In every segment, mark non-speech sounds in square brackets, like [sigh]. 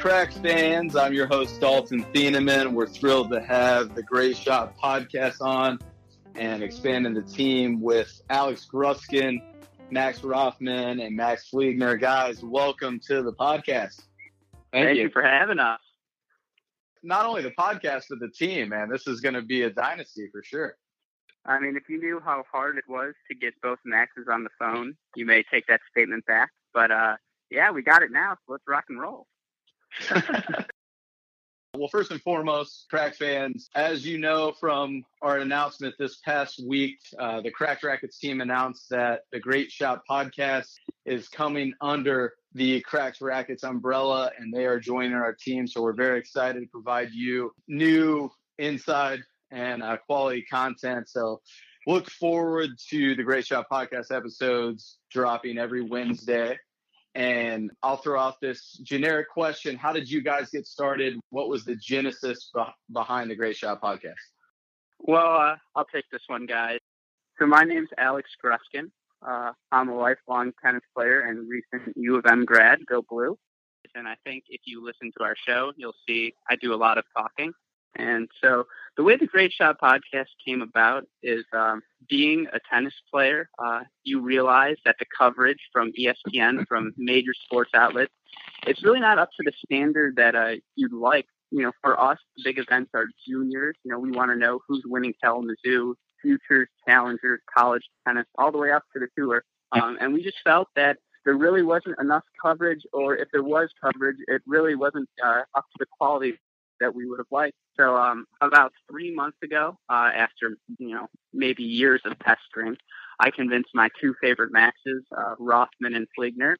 Cracks fans, I'm your host, Dalton Thieneman. We're thrilled to have the Great Shot podcast on and expanding the team with Alex Gruskin, Max Rothman, and Max Fliegner. Guys, welcome to the podcast. Thank, Thank you. you for having us. Not only the podcast, but the team, man. This is going to be a dynasty for sure. I mean, if you knew how hard it was to get both Maxes on the phone, you may take that statement back. But uh, yeah, we got it now. So let's rock and roll. [laughs] well, first and foremost, Crack fans, as you know from our announcement this past week, uh, the Cracked Racquets team announced that the Great Shot podcast is coming under the Cracked Racquets umbrella, and they are joining our team. So we're very excited to provide you new inside and uh, quality content. So look forward to the Great Shot podcast episodes dropping every Wednesday. And I'll throw out this generic question. How did you guys get started? What was the genesis be- behind the Great Shot podcast? Well, uh, I'll take this one, guys. So my name's Alex Gruskin. Uh, I'm a lifelong tennis player and recent U of M grad, Go Blue. And I think if you listen to our show, you'll see I do a lot of talking. And so the way the Great Shot podcast came about is um, being a tennis player, uh, you realize that the coverage from ESPN, [laughs] from major sports outlets, it's really not up to the standard that uh, you'd like. You know, for us, the big events are juniors. You know, we want to know who's winning Kalamazoo, futures, challengers, college tennis, all the way up to the tour. Um, and we just felt that there really wasn't enough coverage, or if there was coverage, it really wasn't uh, up to the quality that we would have liked. So um, about three months ago, uh, after you know maybe years of pestering, I convinced my two favorite Maxes, uh, Rothman and Fliegner,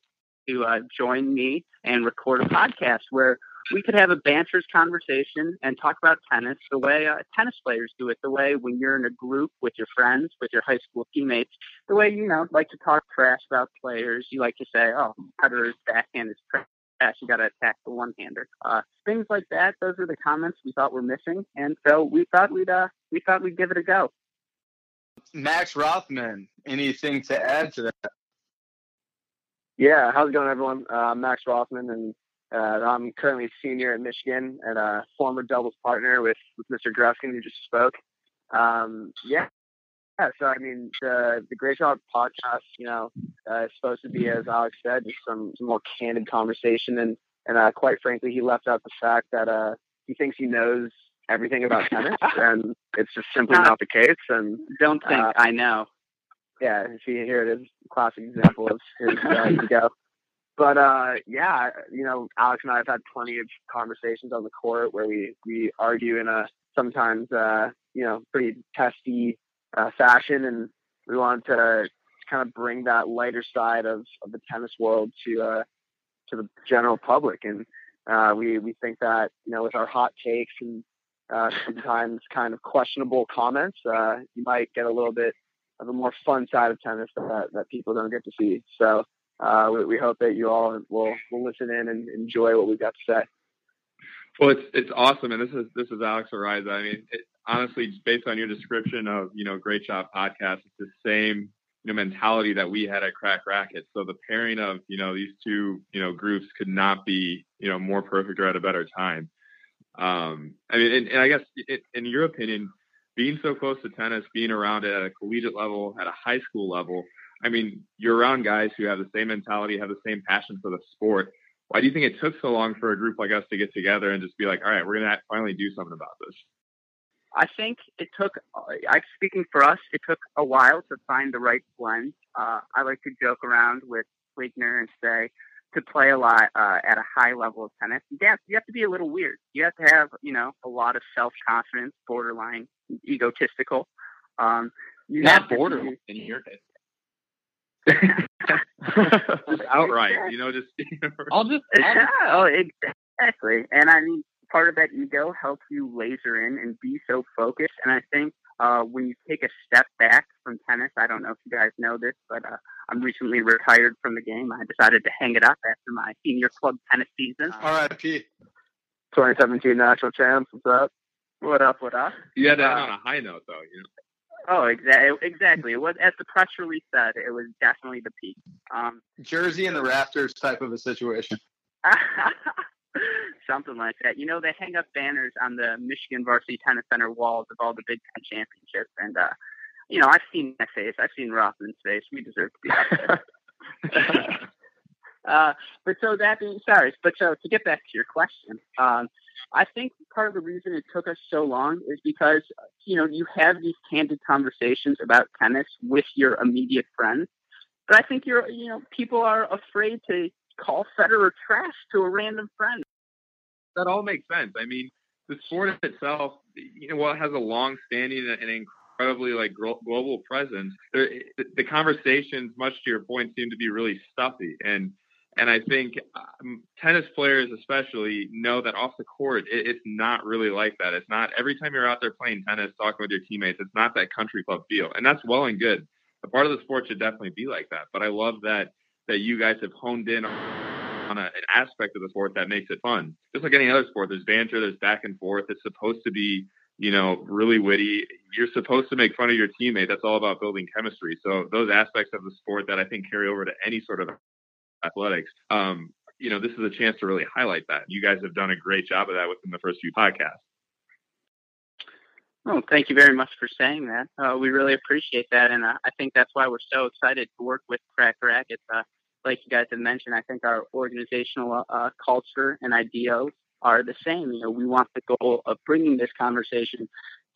to uh, join me and record a podcast where we could have a banter's conversation and talk about tennis the way uh, tennis players do it, the way when you're in a group with your friends, with your high school teammates, the way you know like to talk trash about players. You like to say, "Oh, Federer's backhand is trash." You got to attack the one hander. Uh, things like that. Those are the comments we thought were missing, and so we thought we'd uh, we thought we'd give it a go. Max Rothman, anything to add to that? Yeah, how's it going, everyone? Uh, Max Rothman, and uh, I'm currently a senior at Michigan and a former doubles partner with, with Mr. Gruskin, who just spoke. Um, yeah, yeah, so I mean, the the Great Shot podcast, you know, uh, is supposed to be, as Alex said, just some, some more candid conversation, and and uh, quite frankly, he left out the fact that uh, he thinks he knows everything about tennis, [laughs] and it's just simply not the case. And don't think uh, I know. Yeah, see, here it is, classic example of his uh, ego. But uh, yeah, you know, Alex and I have had plenty of conversations on the court where we we argue in a sometimes uh, you know pretty testy uh, fashion, and we wanted to kind of bring that lighter side of, of the tennis world to uh, to the general public. And uh, we we think that you know with our hot takes and uh, sometimes kind of questionable comments, uh, you might get a little bit of a more fun side of tennis that that people don't get to see. So. Uh, we, we, hope that you all will will listen in and enjoy what we've got to say. Well, it's it's awesome, and this is this is Alex Araiza. I mean, it, honestly, based on your description of you know Great Shot podcast, it's the same you know mentality that we had at Crack Racket. So the pairing of you know these two you know groups could not be you know more perfect or at a better time. Um, I mean, and, and I guess it, in your opinion, being so close to tennis, being around it at a collegiate level, at a high school level, I mean, you're around guys who have the same mentality, have the same passion for the sport. Why do you think it took so long for a group like us to get together and just be like, all right, we're going to finally do something about this? I think it took, I'm speaking for us, it took a while to find the right blend. Uh, I like to joke around with Fliegner and say, to play a lot uh, at a high level of tennis, you have, you have to be a little weird. You have to have, you know, a lot of self confidence, borderline egotistical. Um, you Not borderline in your case. [laughs] just outright, [laughs] you know, just. [laughs] I'll just. I'll, oh, exactly. And I mean, part of that ego helps you laser in and be so focused. And I think uh, when you take a step back from tennis, I don't know if you guys know this, but uh, I'm recently retired from the game. I decided to hang it up after my senior club tennis season. R.I.P. 2017 national champs. What's up? What up? What up? You had that Uh, on a high note, though. You know. Oh, exactly. Exactly. It was as the press release said. It was definitely the peak. Um, Jersey and the rafters type of a situation. [laughs] [laughs] something like that. You know, they hang up banners on the Michigan Varsity Tennis Center walls of all the Big Ten championships, and uh, you know, I've seen my face. I've seen Rothman's face. We deserve to be up there. [laughs] uh, but so that being sorry, but so to get back to your question, um, I think part of the reason it took us so long is because you know you have these candid conversations about tennis with your immediate friends, but I think you're you know people are afraid to call Federer trash to a random friend. that all makes sense. I mean, the sport itself, you know, while it has a long-standing and incredibly like global presence, there, the, conversations, much to your point, seem to be really stuffy. And and I think um, tennis players, especially, know that off the court, it, it's not really like that. It's not every time you're out there playing tennis, talking with your teammates. It's not that country club feel, and that's well and good. A part of the sport should definitely be like that. But I love that that you guys have honed in on a, an aspect of the sport that makes it fun. Just like any other sport, there's banter, there's back and forth. It's supposed to be, you know, really witty. You're supposed to make fun of your teammate. That's all about building chemistry. So those aspects of the sport that I think carry over to any sort of athletics. Um, you know, this is a chance to really highlight that. You guys have done a great job of that within the first few podcasts. Well, thank you very much for saying that. Uh, we really appreciate that, and uh, I think that's why we're so excited to work with Crack Rackets. Uh, like you guys have mentioned, I think our organizational uh, culture and ideals are the same. You know, we want the goal of bringing this conversation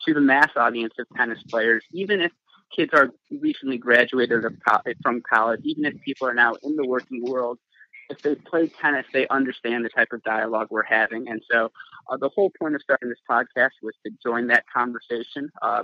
to the mass audience of tennis players, even if kids are recently graduated from college, even if people are now in the working world. If they play tennis, they understand the type of dialogue we're having, and so uh, the whole point of starting this podcast was to join that conversation, uh,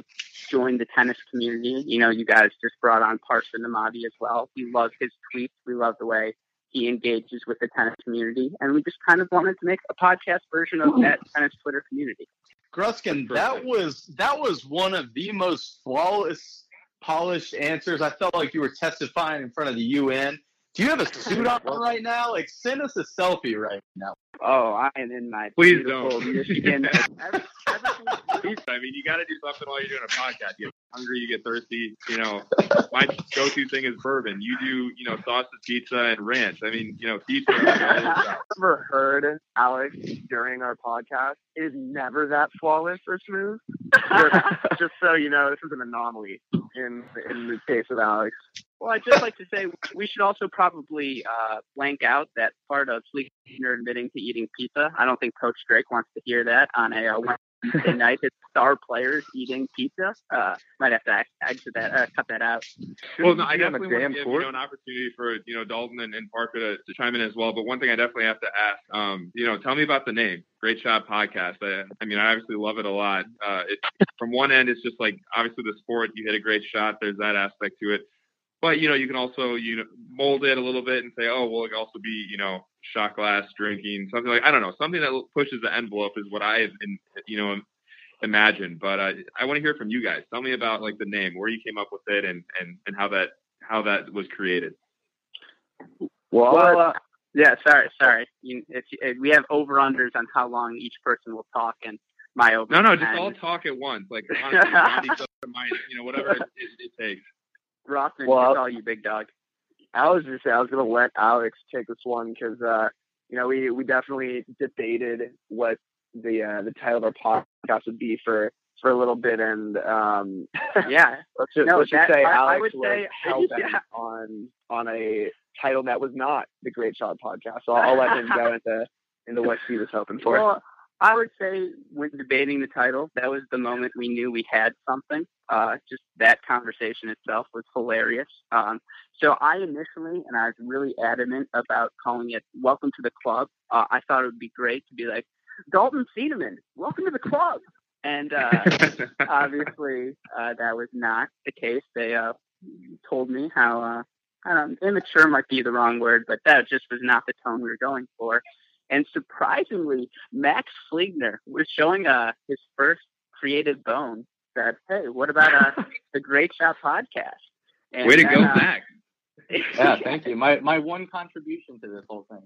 join the tennis community. You know, you guys just brought on Parsa Nemati as well. We love his tweets. We love the way he engages with the tennis community, and we just kind of wanted to make a podcast version of that tennis Twitter community. Gruskin, that was that was one of the most flawless, polished answers. I felt like you were testifying in front of the UN. Do you have a suit [laughs] on right now? Like, send us a selfie right now. Oh, I am in my Please don't. Michigan. [laughs] Every- everything- I mean, you got to do something while you're doing a podcast. You get hungry, you get thirsty. You know, [laughs] my go-to thing is bourbon. You do, you know, sausage pizza and ranch. I mean, you know, pizza. is all this stuff. ever heard Alex during our podcast it is never that flawless or smooth. Just, just so you know, this is an anomaly in in the case of Alex. Well, I'd just like to say we should also probably uh, blank out that part of Fliegner admitting to eating pizza. I don't think Coach Drake wants to hear that on a uh, Wednesday night. His star players eating pizza. Uh, might have to ex- exit that, uh, cut that out. Well, no, I Be definitely want to give court. you know, an opportunity for you know Dalton and, and Parker to, to chime in as well. But one thing I definitely have to ask, um, you know, tell me about the name Great Shot Podcast. I, I mean, I obviously love it a lot. Uh, it, from one end, it's just like obviously the sport. You hit a great shot. There's that aspect to it. But you know, you can also you know mold it a little bit and say, oh, well, it can also be you know shot glass drinking, something like I don't know, something that pushes the envelope is what I have in, you know imagined. But uh, I want to hear from you guys. Tell me about like the name, where you came up with it, and and and how that how that was created. Well, Well, uh, yeah, sorry, sorry. You, if, if we have over unders on how long each person will talk, and my over. No, no, just all talk at once. Like honestly, mind each other, mind, you know, whatever it, it, it takes. Rothman, Well- it's all you, big dog. I was just I was gonna let Alex take this one because uh, you know we we definitely debated what the uh, the title of our podcast would be for for a little bit, and um, [laughs] Yeah, let's just, No, let's just say I- I Alex would was say- [laughs] yeah. on on a title that was not the Great Shot Podcast. So I'll let him go [laughs] into into what he was hoping for. Well, I would say when debating the title, that was the moment we knew we had something. Uh, just that conversation itself was hilarious. Um, so I initially, and I was really adamant about calling it "Welcome to the Club." Uh, I thought it would be great to be like Dalton Cedarman, "Welcome to the club," and uh, [laughs] obviously uh, that was not the case. They uh, told me how uh, I don't immature might be the wrong word, but that just was not the tone we were going for. And surprisingly, Max Fliegner was showing uh, his first creative bone said, "Hey, what about uh, the Great Shot podcast?" And Way to then, go, uh, Max! [laughs] yeah, thank you. My my one contribution to this whole thing.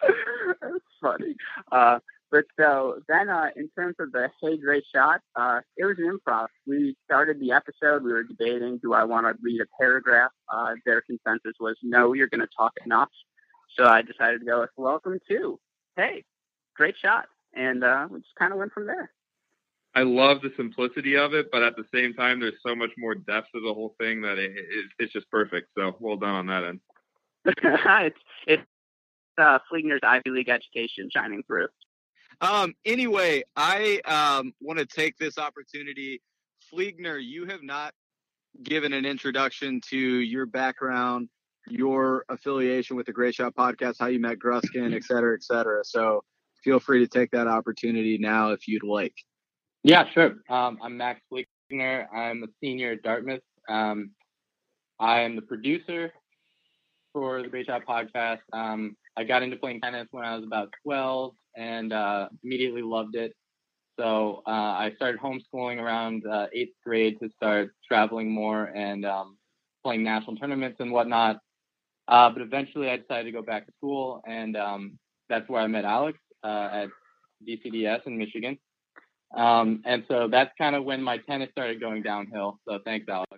[laughs] That's funny. Uh, but so then, uh, in terms of the Hey Great Shot, uh, it was an improv. We started the episode. We were debating, do I want to read a paragraph? Uh, their consensus was, no, you're going to talk enough. So I decided to go with welcome to Hey, Great Shot, and uh, we just kind of went from there. I love the simplicity of it, but at the same time, there's so much more depth to the whole thing that it, it, it's just perfect. So well done on that end. [laughs] it's it's uh, Fliegner's Ivy League education shining through. Um, anyway, I um, want to take this opportunity. Fliegner, you have not given an introduction to your background, your affiliation with the Great Shot podcast, how you met Gruskin, et cetera, et cetera. So feel free to take that opportunity now if you'd like. Yeah, sure. Um, I'm Max Fliegner. I'm a senior at Dartmouth. Um, I am the producer for the Great Shot podcast. Um, I got into playing tennis when I was about 12 and uh, immediately loved it. So uh, I started homeschooling around uh, eighth grade to start traveling more and um, playing national tournaments and whatnot. Uh, but eventually, I decided to go back to school, and um, that's where I met Alex uh, at DCDS in Michigan. Um, and so that's kind of when my tennis started going downhill. So thanks, Alex.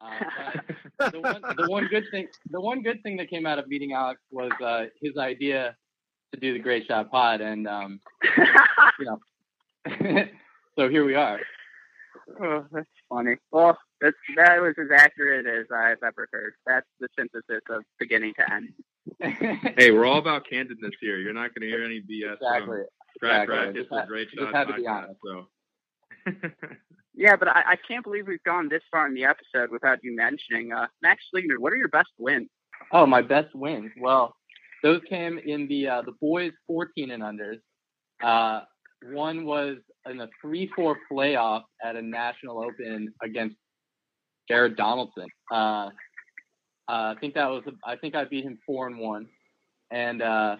Uh, [laughs] the, one, the, one, good thing, the one good thing that came out of meeting Alex was uh, his idea to do the Great Shot Pod, and um, [laughs] you know, [laughs] so here we are. Oh, that's funny. Well, that's that was as accurate as I've ever heard. That's the synthesis of beginning to end. hey, we're all about candidness here. You're not going to hear any BS. Exactly. Track exactly. It's a great shot. Had to be honest. So. yeah, but I, I, can't believe we've gone this far in the episode without you mentioning uh, Max Fliegner. What are your best wins? Oh, my best wins. Well, those came in the uh, the boys 14 and unders. Uh, one was in a 3-4 playoff at a national open against Jared Donaldson. Uh, uh, I think that was I think I beat him four and one, and uh,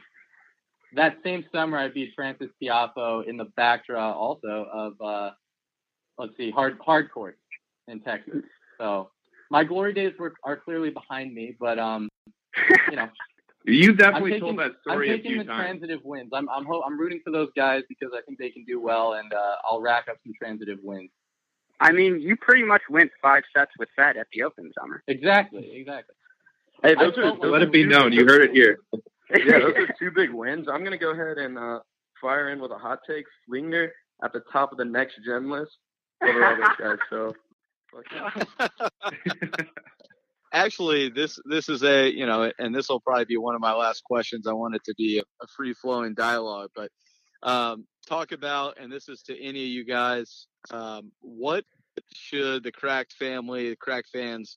that same summer I beat Frances Tiafoe in the back draw also of uh, let's see hard hard court in Texas. So my glory days were are clearly behind me, but um, you know [laughs] you definitely taking, told that story I'm taking the times. transitive wins. I'm I'm ho- I'm rooting for those guys because I think they can do well, and uh, I'll rack up some transitive wins. I mean, you pretty much went five sets with Fed at the Open Summer. Exactly, exactly. Hey, those are, those let it be known. You heard it here. Yeah, those are [laughs] two big wins. I'm gonna go ahead and uh, fire in with a hot take. Fliegner at the top of the next gen list over all those guys. So. [laughs] actually this this is a you know and this will probably be one of my last questions i want it to be a, a free flowing dialogue but um, talk about and this is to any of you guys um, what should the cracked family the cracked fans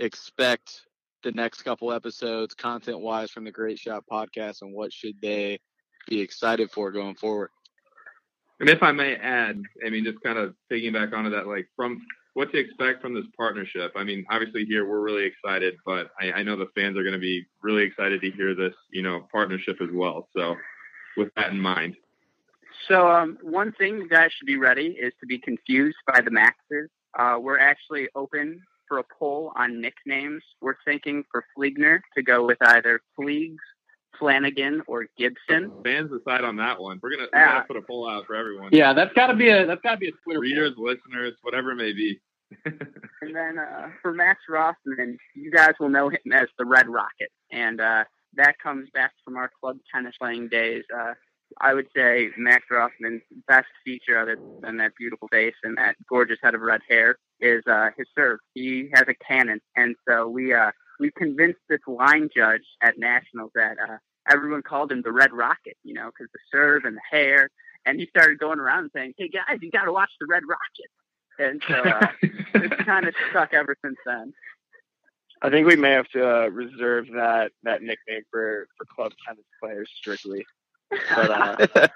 expect the next couple episodes content wise from the great shot podcast and what should they be excited for going forward and if i may add i mean just kind of piggyback onto that like from what to expect from this partnership. I mean, obviously here we're really excited, but I, I know the fans are going to be really excited to hear this, you know, partnership as well. So with that in mind. So um, one thing you guys should be ready is to be confused by the maxes. Uh, we're actually open for a poll on nicknames. We're thinking for Fliegner to go with either Fleegs, Flanagan, or Gibson. Fans decide on that one. We're gonna, we're gonna put a poll out for everyone. Yeah, that's gotta be a that's gotta be a Twitter. Readers, poll. listeners, whatever it may be. [laughs] and then uh, for Max Rothman, you guys will know him as the Red Rocket, and uh, that comes back from our club tennis playing days. Uh, I would say Max Rothman's best feature, other than that beautiful face and that gorgeous head of red hair, is uh, his serve. He has a cannon, and so we uh, we convinced this line judge at nationals that uh, everyone called him the Red Rocket, you know, because the serve and the hair. And he started going around saying, "Hey guys, you got to watch the Red Rocket." and so uh, [laughs] it's kind of stuck ever since then. I think we may have to uh, reserve that that nickname for for club tennis players strictly. But, uh,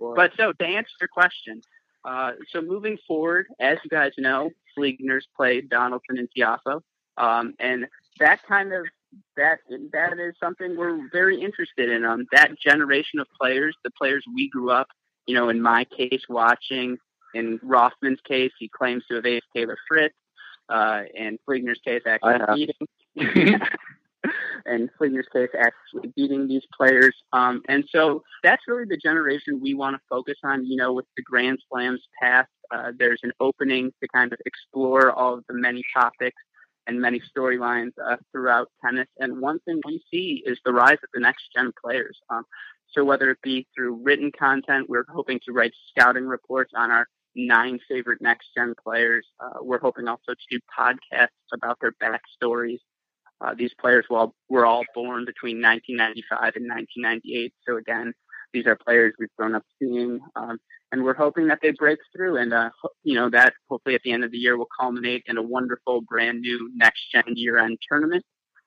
[laughs] but so to answer your question, uh, so moving forward, as you guys know, Fliegner's played Donaldson and Tiafoe, um, and that kind of that that is something we're very interested in. Um, that generation of players, the players we grew up, you know, in my case, watching in Rothman's case, he claims to have aced Taylor Fritz. Uh, in Fliegner's case, actually beating. [laughs] [laughs] and Fliegner's case, actually beating these players. Um, and so that's really the generation we want to focus on. You know, with the Grand Slams past, uh, there's an opening to kind of explore all of the many topics and many storylines uh, throughout tennis. And one thing we see is the rise of the next gen players. Um, so whether it be through written content, we're hoping to write scouting reports on our nine favorite next gen players. Uh, we're hoping also to do podcasts about their backstories. Uh, these players well, were all born between 1995 and 1998. So again, these are players we've grown up seeing, um, and we're hoping that they break through, and uh, you know that hopefully at the end of the year will culminate in a wonderful brand new next gen year end tournament.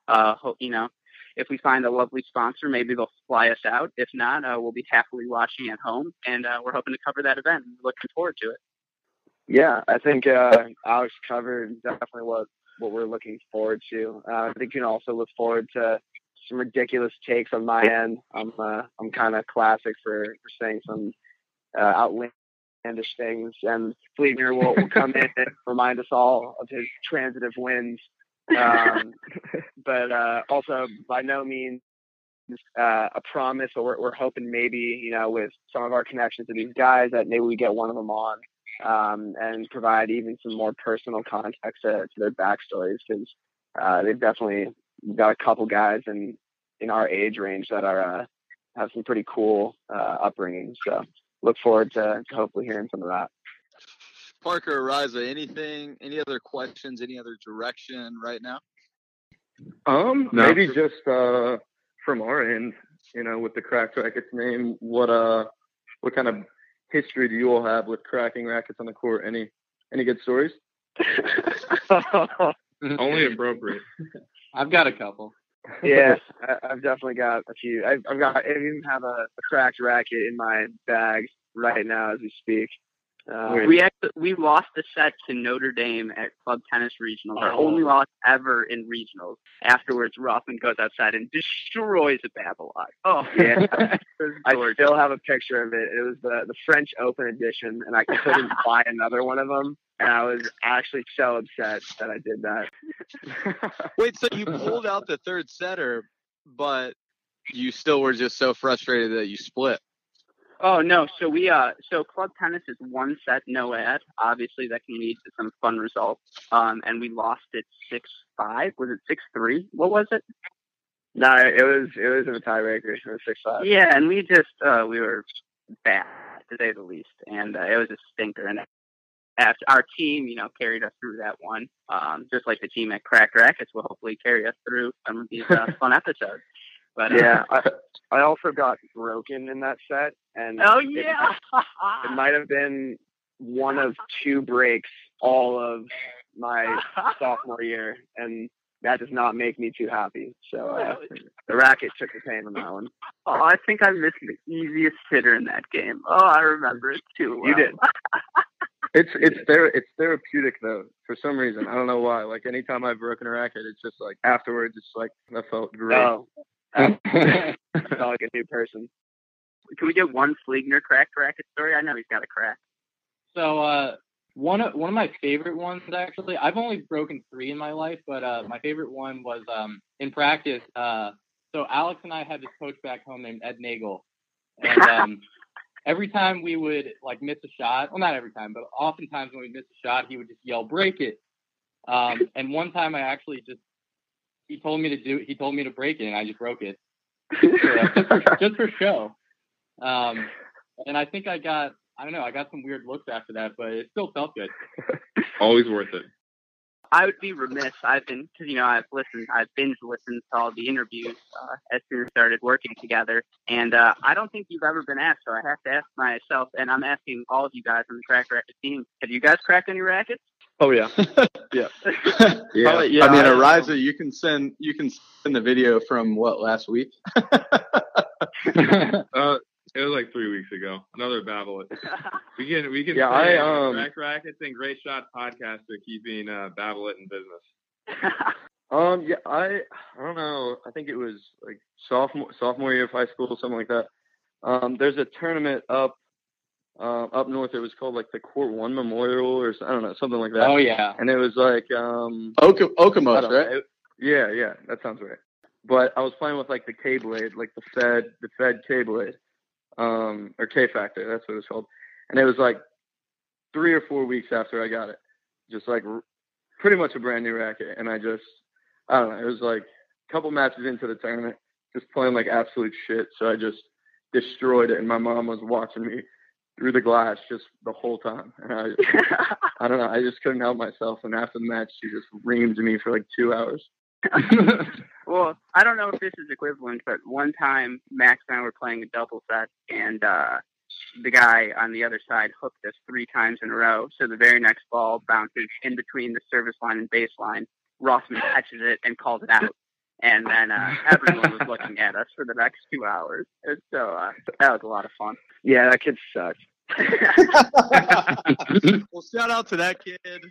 Uh, hope, you know, if we find a lovely sponsor, maybe they'll fly us out. If not, uh, we'll be happily watching at home, and uh, we're hoping to cover that event. Looking forward to it. Yeah, I think uh, Alex covered definitely what what we're looking forward to. Uh, I think you can also look forward to some ridiculous takes on my end. I'm uh, I'm kind of classic for, for saying some uh, outlandish things, and Fliegner will, will come in and [laughs] remind us all of his transitive wins. Um, [laughs] but uh, also, by no means uh, a promise, or we're, we're, hoping maybe you know with some of our connections to these guys that maybe we get one of them on um, and provide even some more personal context to, to their backstories because uh, they've definitely got a couple guys in in our age range that are uh, have some pretty cool uh, upbringing. So look forward to, to hopefully hearing some of that. Parker Araiza, anything, any other questions, any other direction right now? Um, no. maybe just uh, from our end, you know, with the Cracked Racquets name, what uh, what kind of history do you all have with cracking rackets on the court? Any any good stories? [laughs] Only appropriate. I've got a couple. yeah, [laughs] I, have definitely got a few. I've, I've got. I even have a, a, cracked racket in my bag right now as we speak. Uh, we actually, we lost the set to Notre Dame at Club Tennis Regionals. Our only loss ever in regionals. Afterwards, Rothman goes outside and destroys a Babolat. Oh [laughs] yeah, [laughs] I still have a picture of it. It was the the French Open edition, and I couldn't [laughs] buy another one of them. And I was actually so upset that I did that. Wait, so you pulled out the third setter, but you still were just so frustrated that you split? Oh no, so we uh so club tennis is one set no ad. Obviously that can lead to some fun results. Um and we lost it six five. Was it six three? What was it? No, it was it was a tiebreaker. It was six five. Yeah, and we just uh we were bad to say the least. And uh, it was a stinker and after our team, you know, carried us through that one. Um, just like the team at Crack Rackets will hopefully carry us through some of these uh, [laughs] fun episodes. But uh, yeah, I, I also got broken in that set, and oh yeah, it, it might have [laughs] been one of two breaks all of my sophomore year, and that does not make me too happy. So uh, the racket took the pain on that one. Oh, I think I missed the easiest hitter in that game. Oh, I remember it too. Well. You did. [laughs] it's it's ther- it's therapeutic though for some reason. I don't know why. Like anytime I've broken a racket, it's just like afterwards, it's like I felt great. Oh, [laughs] I felt like a new person. Can we get one Fliegner crack racket story? I know he's got a crack. So uh, one of one of my favorite ones actually. I've only broken three in my life, but uh, my favorite one was um, in practice. Uh, so Alex and I had this coach back home named Ed Nagel, and [laughs] um, every time we would like miss a shot, well, not every time, but oftentimes when we miss a shot, he would just yell, "Break it!" Um, and one time I actually just he told me to do he told me to break it, and I just broke it, yeah, just, for, [laughs] just for show. Um, and I think I got I don't know I got some weird looks after that, but it still felt good. Always worth it. I would be remiss. I've been, cause, you know, I've listened, I've binge listened to all the interviews uh, as soon as started working together, and uh, I don't think you've ever been asked. So I have to ask myself, and I'm asking all of you guys on the Crack Racket team: Have you guys cracked any rackets? Oh yeah, [laughs] yeah, yeah. yeah. I mean, Araiza, you can send you can send the video from what last week. [laughs] uh, [laughs] it was like three weeks ago. Another Babolat. We can we can yeah, I um Rack Rackets and Great Shot podcast are keeping uh, Babolat in business. um yeah I I don't know I think it was like sophomore sophomore year of high school something like that. Um there's a tournament up uh, up north. It was called like the Court One Memorial or I don't know something like that. Oh yeah. And it was like um, Oka- I Okemos, right? know. Yeah, yeah, that sounds right. But I was playing with like the K blade, like the Fed, the Fed K blade, um, or K Factor. That's what it's called. And it was like three or four weeks after I got it, just like r- pretty much a brand new racket. And I just, I don't know, it was like a couple matches into the tournament, just playing like absolute shit. So I just destroyed it, and my mom was watching me through the glass just the whole time. And I, [laughs] I don't know, I just couldn't help myself. And after the match, she just reamed me for like two hours. [laughs] well, I don't know if this is equivalent, but one time Max and I were playing a double set, and uh, the guy on the other side hooked us three times in a row. So the very next ball bounces in between the service line and baseline. Rothman catches it and calls it out. And then uh, [laughs] everyone was looking at us for the next two hours. And so uh, that was a lot of fun. Yeah, that kid sucked. [laughs] [laughs] well, shout out to that kid.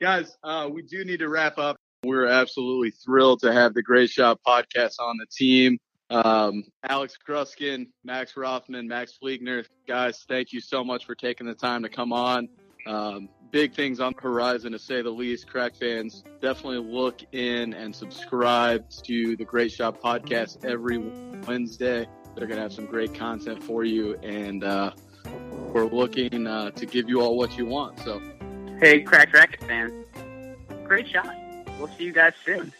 Guys, uh, we do need to wrap up. We're absolutely thrilled to have the Great Shot podcast on the team. Um, Alex Gruskin, Max Rothman, Max Fliegner, guys, thank you so much for taking the time to come on. Um, big things on the horizon, to say the least. Crack fans, definitely look in and subscribe to the Great Shot podcast every Wednesday. They're going to have some great content for you, and uh, we're looking uh, to give you all what you want. So, hey, Crack Racket fans, great shot. We'll see you guys soon.